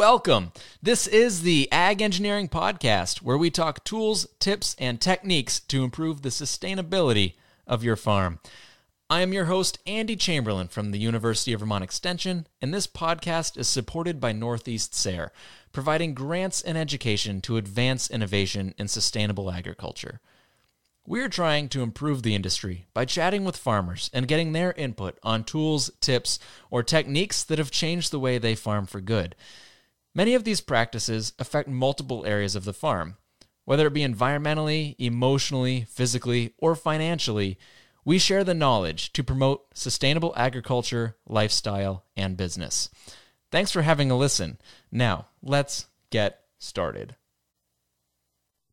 Welcome. This is the Ag Engineering Podcast, where we talk tools, tips, and techniques to improve the sustainability of your farm. I am your host, Andy Chamberlain from the University of Vermont Extension, and this podcast is supported by Northeast SARE, providing grants and education to advance innovation in sustainable agriculture. We're trying to improve the industry by chatting with farmers and getting their input on tools, tips, or techniques that have changed the way they farm for good. Many of these practices affect multiple areas of the farm. Whether it be environmentally, emotionally, physically, or financially, we share the knowledge to promote sustainable agriculture, lifestyle, and business. Thanks for having a listen. Now, let's get started.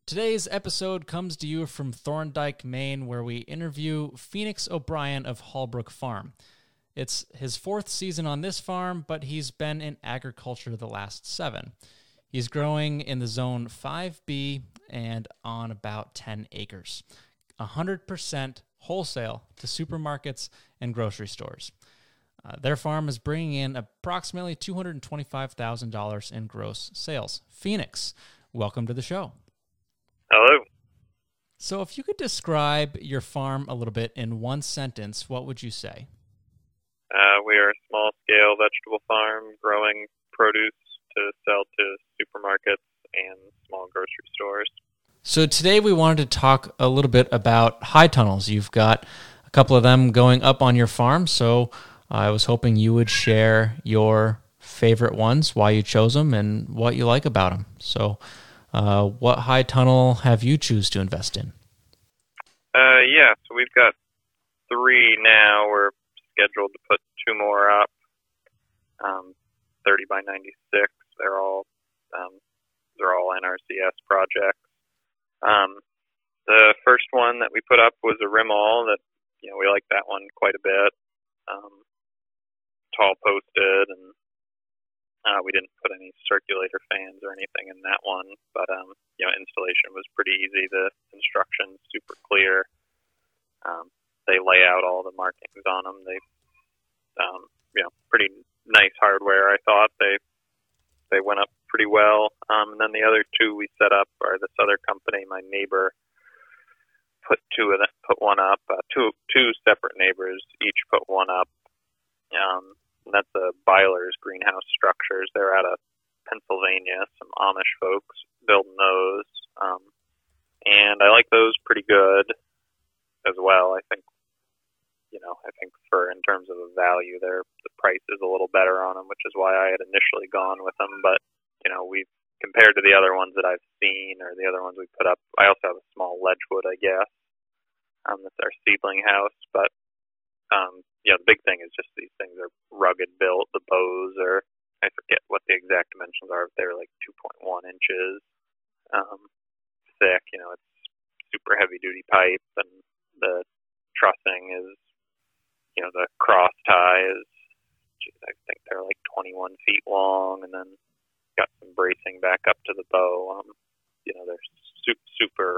Today's episode comes to you from Thorndike, Maine, where we interview Phoenix O'Brien of Hallbrook Farm. It's his fourth season on this farm, but he's been in agriculture the last seven. He's growing in the zone 5B and on about 10 acres. 100% wholesale to supermarkets and grocery stores. Uh, their farm is bringing in approximately $225,000 in gross sales. Phoenix, welcome to the show. Hello. So, if you could describe your farm a little bit in one sentence, what would you say? Uh, we are a small scale vegetable farm growing produce to sell to supermarkets and small grocery stores. So today we wanted to talk a little bit about high tunnels. You've got a couple of them going up on your farm, so I was hoping you would share your favorite ones, why you chose them, and what you like about them. So, uh, what high tunnel have you choose to invest in? Uh, yeah, so we've got three now. We're scheduled to put two more up, um, 30 by 96. They're all um, they're all NRCS projects. Um, the first one that we put up was a Rimol that you know we like that one quite a bit. Um, tall posted, and uh, we didn't put any circulator fans or anything in that one. But um, you know, installation was pretty easy. The instructions super clear. Um, they lay out all the markings on them. They, um, you know, pretty nice hardware. I thought they they went up pretty well. Um, and then the other two we set up are this other company. My neighbor put two of them, put one up. Uh, two two separate neighbors each put one up. Um, and that's the Beiler's greenhouse structures. They're out of Pennsylvania. Some Amish folks building those. Um, and I like those pretty good as well. I think you know, I think for in terms of the value, their the price is a little better on them, which is why I had initially gone with them. But you know, we've compared to the other ones that I've seen or the other ones we put up. I also have a small Ledgewood, I guess. Um, that's our seedling house, but um, yeah, the big thing is just these things are rugged built. The bows are I forget what the exact dimensions are. They're like 2.1 inches um, thick. You know, it's super heavy duty pipe, and the trussing is you know, the cross tie is, geez, I think they're like 21 feet long, and then got some bracing back up to the bow. Um, you know, they're super, super,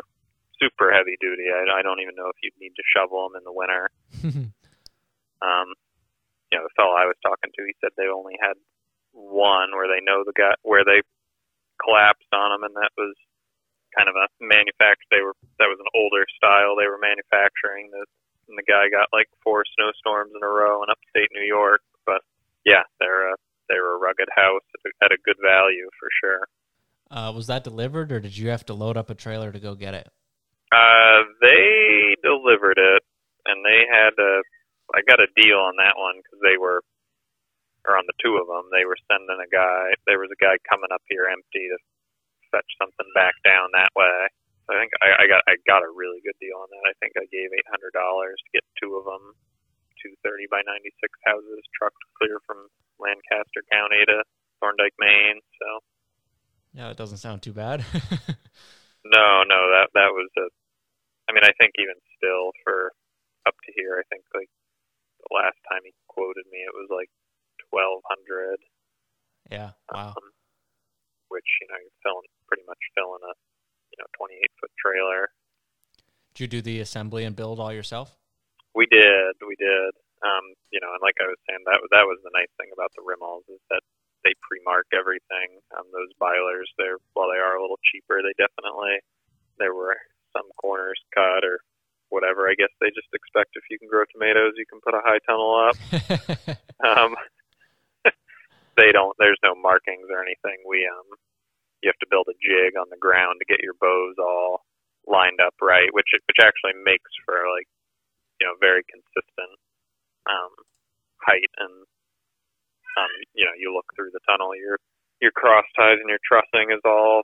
super heavy duty. I, I don't even know if you'd need to shovel them in the winter. um, you know, the fellow I was talking to, he said they only had one where they know the guy where they collapsed on them, and that was kind of a manufacture. They were that was an older style they were manufacturing. The and the guy got like four snowstorms in a row in upstate New York. But yeah, they're a, they're a rugged house at a good value for sure. Uh, was that delivered, or did you have to load up a trailer to go get it? Uh, they delivered it, and they had a. I got a deal on that one because they were, or on the two of them, they were sending a guy. There was a guy coming up here empty to fetch something back down that way. I think I, I got I got a really good deal on that. I think I gave eight hundred dollars to get two of them, two thirty by ninety six houses trucked clear from Lancaster County to Thorndike, Maine. So yeah, it doesn't sound too bad. no, no, that that was a. I mean, I think even still for up to here, I think like the last time he quoted me, it was like twelve hundred. Yeah. Wow. Um, which you know, you're filling pretty much filling a know 28 foot trailer. Did you do the assembly and build all yourself? We did, we did. Um, you know, and like I was saying, that that was the nice thing about the Rimols is that they pre-mark everything. Um, those Beilers, they're while they are a little cheaper, they definitely there were some corners cut or whatever. I guess they just expect if you can grow tomatoes, you can put a high tunnel up. um, they don't. There's no markings or anything. We um, you have to build a jig on the ground to get your bows all lined up right, which which actually makes for like you know very consistent um, height and um, you know you look through the tunnel your your cross ties and your trussing is all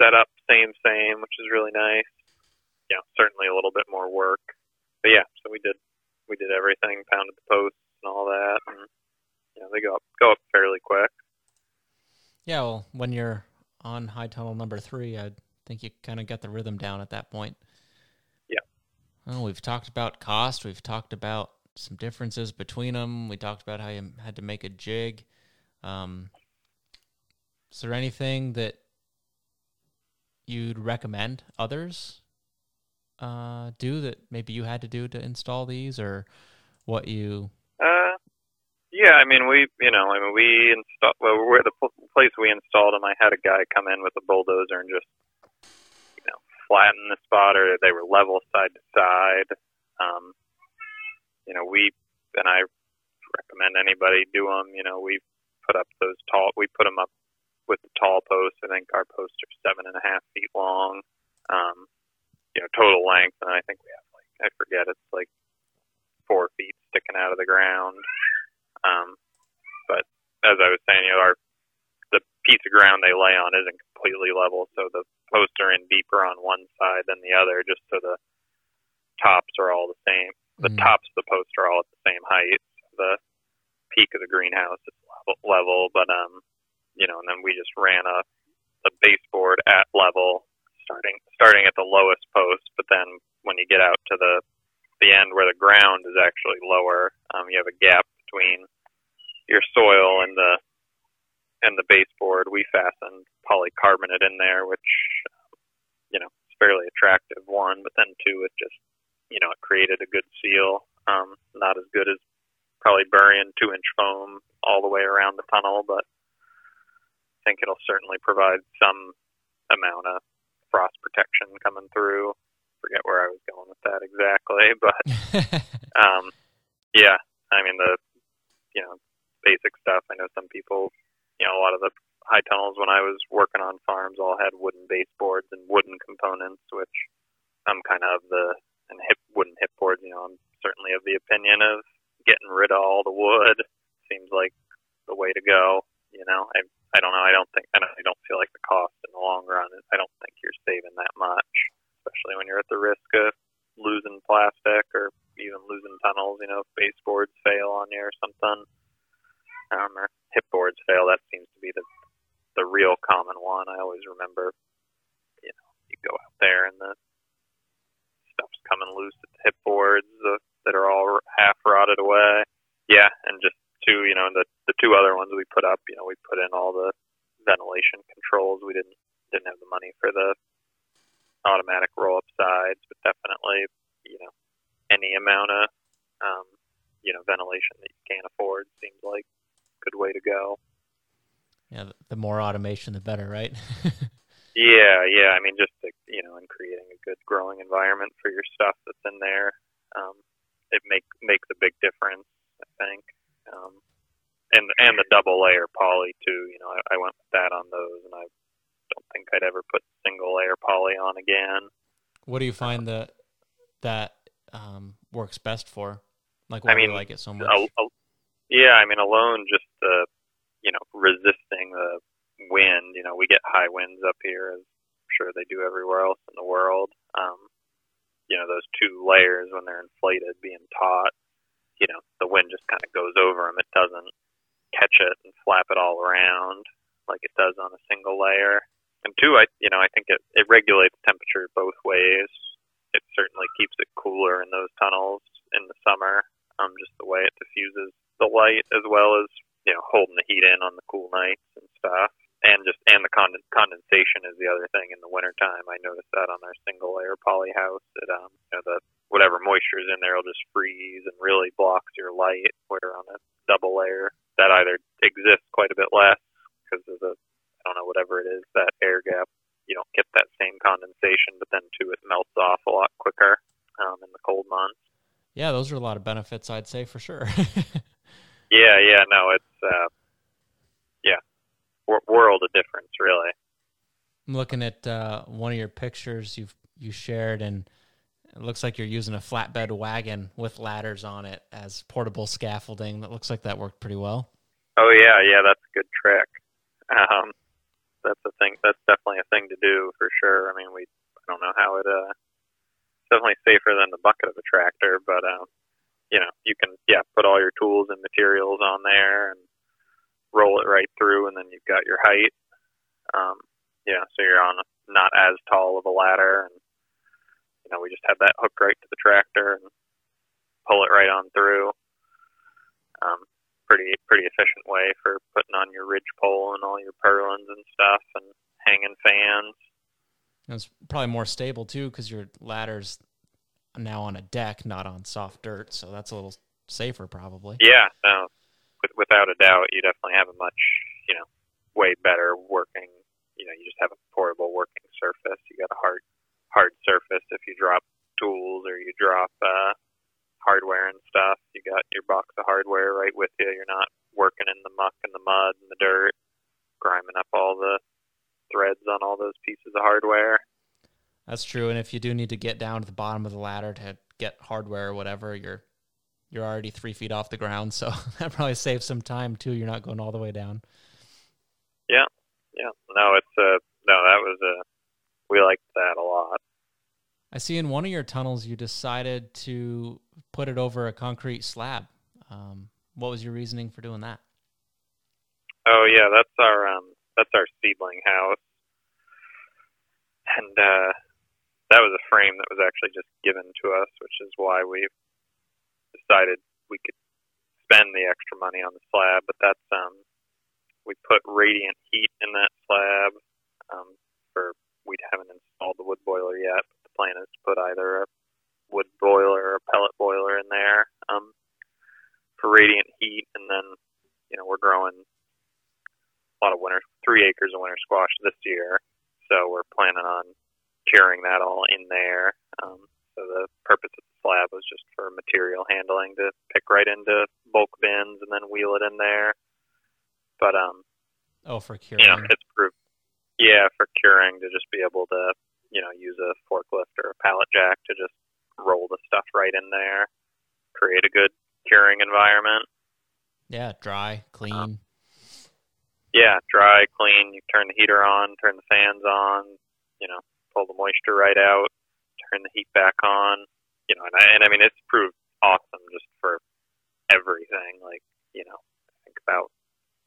set up same same which is really nice. Know certainly a little bit more work. But yeah so we did we did everything pounded the posts and all that and you know they go up go up fairly quick. Yeah well when you're on high tunnel number three i think you kind of got the rhythm down at that point yeah well we've talked about cost we've talked about some differences between them. We talked about how you had to make a jig. Um, is there anything that you'd recommend others uh, do that maybe you had to do to install these, or what you? Uh, yeah, I mean we, you know, I mean we installed. Well, we're the place we installed them. I had a guy come in with a bulldozer and just, you know, flatten the spot, or they were level side to side. Um, you know, we and I recommend anybody do them. You know, we put up those tall. We put them up with the tall posts. I think our posts are seven and a half feet long. Um, you know, total length, and I think we have like I forget it's like four feet sticking out of the ground. Um, but as I was saying, you know, our the piece of ground they lay on isn't completely level, so the posts are in deeper on one side than the other, just so the tops are all the same the mm-hmm. tops of the post are all at the same height. The peak of the greenhouse is level, level, but um, you know, and then we just ran a a baseboard at level, starting starting at the lowest post, but then when you get out to the the end where the ground is actually lower, um, you have a gap between your soil and the and the baseboard. We fastened polycarbonate in there, which you know, it's fairly attractive one, but then two, it just you know, it created a good seal. Um, not as good as probably burying two inch foam all the way around the tunnel, but I think it'll certainly provide some amount of frost protection coming through. Forget where I was going with that exactly, but um, yeah, I mean the you know basic stuff. I know some people, you know, a lot of the high tunnels when I was working on farms all had wooden baseboards and wooden components, which I'm kind of the and hip wooden hip boards. You know, I'm certainly of the opinion of getting rid of all the wood. Seems like the way to go. You know, I I don't know. I don't think I don't, I don't feel like the cost in the long run. I don't think you're saving that much, especially when you're at the risk of losing plastic or even losing tunnels. You know, if baseboards fail on you or something, um, or hip boards fail. That seems to be the the real common one. I always remember, you know, you go out there and the stuff's coming loose at the hip boards uh, that are all half rotted away. Yeah, and just two, you know, the the two other ones we put up, you know, we put in all the ventilation controls. We didn't didn't have the money for the automatic roll up sides, but definitely, you know, any amount of um, you know ventilation that seems like a good way to go. Yeah, the more automation, the better, right? Yeah, yeah. I mean, just to, you know, in creating a good growing environment for your stuff that's in there, um, it make makes a big difference. I think, um, and and the double layer poly too. You know, I, I went with that on those, and I don't think I'd ever put single layer poly on again. What do you find that that um, works best for? Like, why I mean, do you like it so much? A, a, yeah, I mean, alone just the you know resisting the wind, you know, we get high winds up here, as I'm sure they do everywhere else in the world. Um, you know, those two layers when they're inflated being taut, you know, the wind just kind of goes over them. It doesn't catch it and flap it all around like it does on a single layer. And two, I you know, I think it, it regulates temperature both ways. It certainly keeps it cooler in those tunnels in the summer, um, just the way it diffuses the light as well as you know holding the heat in on the cool nights and stuff and just and the cond- condensation is the other thing in the wintertime. I noticed that on our single layer poly house that um you know the whatever moisture is in there will just freeze and really blocks your light. Where on a double layer that either exists quite a bit less because of the I don't know whatever it is that air gap. You don't get that same condensation, but then too it melts off a lot quicker um, in the cold months. Yeah, those are a lot of benefits, I'd say for sure. yeah, yeah, no, it's uh, yeah, w- world of difference, really. I'm looking at uh, one of your pictures you've you shared, and it looks like you're using a flatbed wagon with ladders on it as portable scaffolding. That looks like that worked pretty well. Oh yeah, yeah, that's a good trick. Um, that's a thing. That's definitely a thing to do for sure. I mean, we I don't know how it. Uh, definitely safer than the bucket of a tractor, but um, you know, you can yeah put all your tools and materials on there and roll it right through, and then you've got your height. Um, yeah, so you're on not as tall of a ladder, and you know we just have that hooked right to the tractor and pull it right on through. Um, pretty pretty efficient way for putting on your ridge pole and all your purlins and stuff, and hanging fans. It's probably more stable too because your ladder's now on a deck, not on soft dirt, so that's a little safer probably. Yeah, no, without a doubt, you definitely have a much you know way better working you know, you just have a portable working surface. You got a hard hard surface if you drop tools or you drop uh, hardware and stuff. You got your box of hardware right with you. You're not working in the muck and the mud and the dirt, griming up all the threads on all those pieces of hardware. That's true. And if you do need to get down to the bottom of the ladder to get hardware or whatever, you're you're already three feet off the ground, so that probably saves some time too. You're not going all the way down. Yeah, yeah. No, it's a no. That was a we liked that a lot. I see in one of your tunnels you decided to put it over a concrete slab. Um, what was your reasoning for doing that? Oh yeah, that's our um, that's our seedling house, and uh, that was a frame that was actually just given to us, which is why we decided we could spend the extra money on the slab. But that's um, we put radiant heat in that slab. Um, for we haven't installed the wood boiler yet, but the plan is to put either a wood boiler or a pellet boiler in there um, for radiant heat, and then you know we're growing a lot of winter, three acres of winter squash this year, so we're planning on curing that all in there. Um, so the purpose of the slab was just for material handling to pick right into bulk bins and then wheel it in there. But um, oh, for curing, you know, it's proved, yeah, for curing to just be able to, you know, use a forklift or a pallet jack to just roll the stuff right in there, create a good curing environment. Yeah, dry, clean. Um, yeah, dry, clean. You turn the heater on, turn the fans on, you know, pull the moisture right out, turn the heat back on. You know, and I, and I mean, it's proved awesome just for everything. Like, you know, think about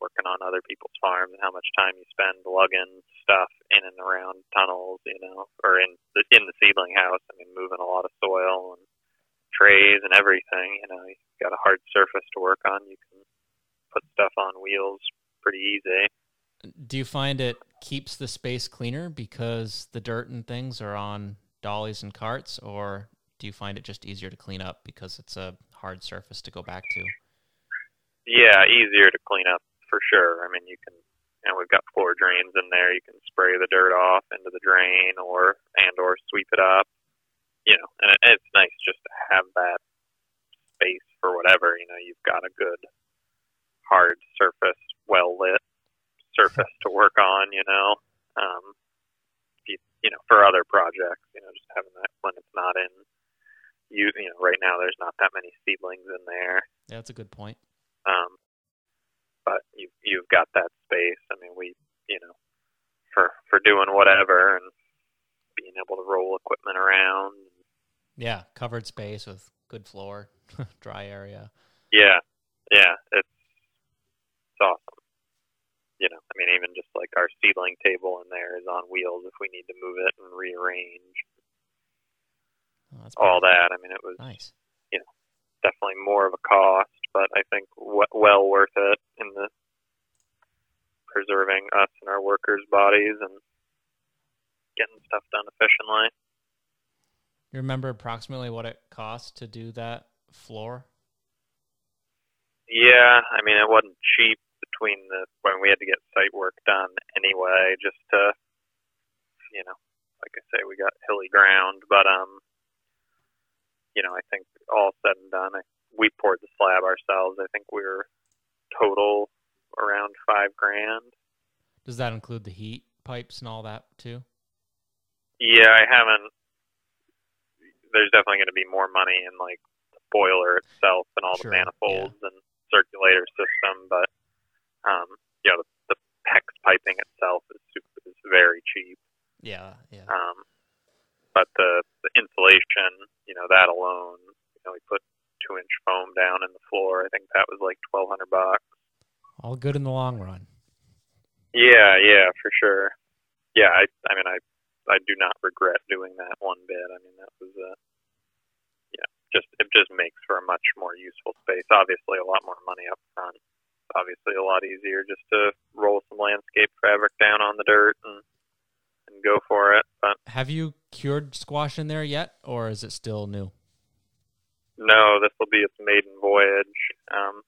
working on other people's farms and how much time you spend lugging stuff in and around tunnels, you know, or in the in the seedling house. I mean, moving a lot of soil and trays and everything. You know, you've got a hard surface to work on. You can put stuff on wheels pretty easy. Do you find it keeps the space cleaner because the dirt and things are on dollies and carts, or do you find it just easier to clean up because it's a hard surface to go back to? Yeah, easier to clean up for sure. I mean, you can, know, we've got floor drains in there. You can spray the dirt off into the drain, or and or sweep it up. You know, and it, it's nice just to have that space for whatever. You know, you've got a good hard surface, well lit surface to work on. You know, um, you, you know, for other projects, you know, just having that when it's not in you, you know, right now there's not that many seedlings in there. Yeah, that's a good point. Um, but you you've got that space. I mean, we you know for for doing whatever and being able to roll equipment around. Yeah, covered space with good floor, dry area. Yeah, yeah, it's it's awesome. You know, I mean, even just like our seedling table in there is on wheels if we need to move it and rearrange. Oh, all that. I mean, it was nice. You know, definitely more of a cost, but I think w- well worth it in the preserving us and our workers' bodies and getting stuff done efficiently. You remember approximately what it cost to do that floor? Yeah, I mean, it wasn't cheap between the when we had to get site work done anyway, just to, you know, like I say, we got hilly ground, but um, you know, I think all said and done, I, we poured the slab ourselves. I think we were total around five grand. Does that include the heat pipes and all that too? Yeah, I haven't. There's definitely going to be more money in like the boiler itself and all Sure, the manifolds and circulator system, but um, yeah, the, the PEX piping itself is super, is very cheap. Yeah, yeah. Um, but the the insulation, you know, that alone, you know, we put two inch foam down in the floor. I think that was like twelve hundred bucks. All good in the long run. Yeah, yeah, for sure. Yeah, I I mean I I do not regret doing that one bit. I mean that was uh yeah, just it just makes for a much more useful space. Obviously a lot more money up front. Obviously a lot easier just to roll some landscape fabric down on the dirt and and go for it. But Have you cured squash in there yet, or is it still new? no, this will be its maiden voyage. Um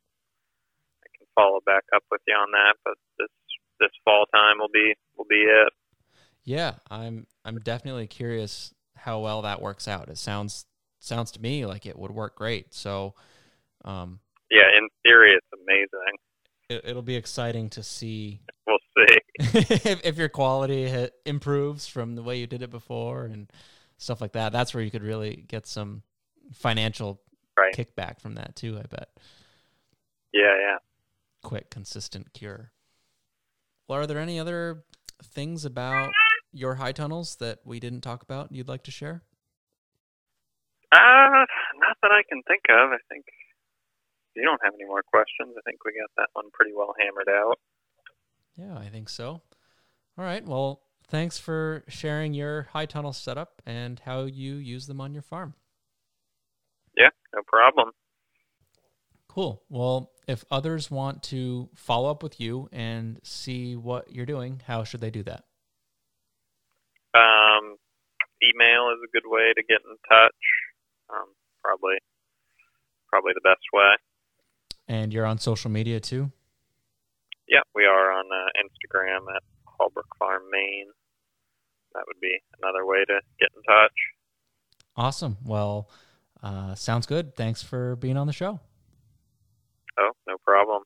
I can follow back up with you on that, but this this fall time will be will be it. Yeah, I'm I'm definitely curious how well that works out. It sounds sounds to me like it would work great. So um, Yeah, in theory it's amazing. It, it'll be exciting to see We'll see. if, if your quality improves from the way you did it before and stuff like that. That's where you could really get some financial Right. kickback from that too. I bet. Yeah, yeah. quick, consistent cure. Well, are there any other things about your high tunnels that we didn't talk about you'd like to share? Uh, not that I can think of. I think you don't have any more questions. I think we got that one pretty well hammered out. Yeah, I think so. All right. Well, thanks for sharing your high tunnel setup and how you use them on your farm. Yeah, no problem. Cool. Well, if others want to follow up with you and see what you're doing, how should they do that? Um, email is a good way to get in touch. Um, probably, probably the best way. And you're on social media too? Yeah, we are on uh, Instagram at Hallbrook Farm, Maine. That would be another way to get in touch. Awesome. Well, uh, sounds good. Thanks for being on the show. Oh, no problem.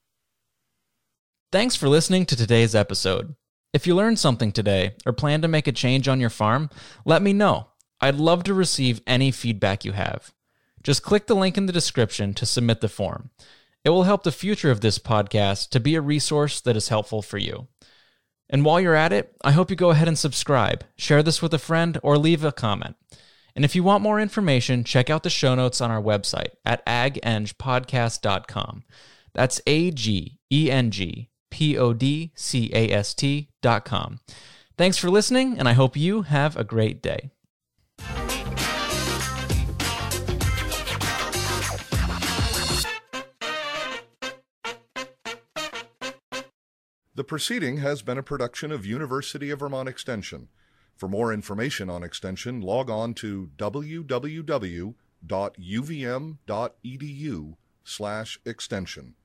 Thanks for listening to today's episode. If you learned something today or plan to make a change on your farm, let me know. I'd love to receive any feedback you have. Just click the link in the description to submit the form. It will help the future of this podcast to be a resource that is helpful for you. And while you're at it, I hope you go ahead and subscribe, share this with a friend, or leave a comment. And if you want more information, check out the show notes on our website at agengpodcast.com. That's A G E N G P O D C A S T dot com. Thanks for listening, and I hope you have a great day. The proceeding has been a production of University of Vermont Extension. For more information on Extension, log on to www.uvm.edu slash extension.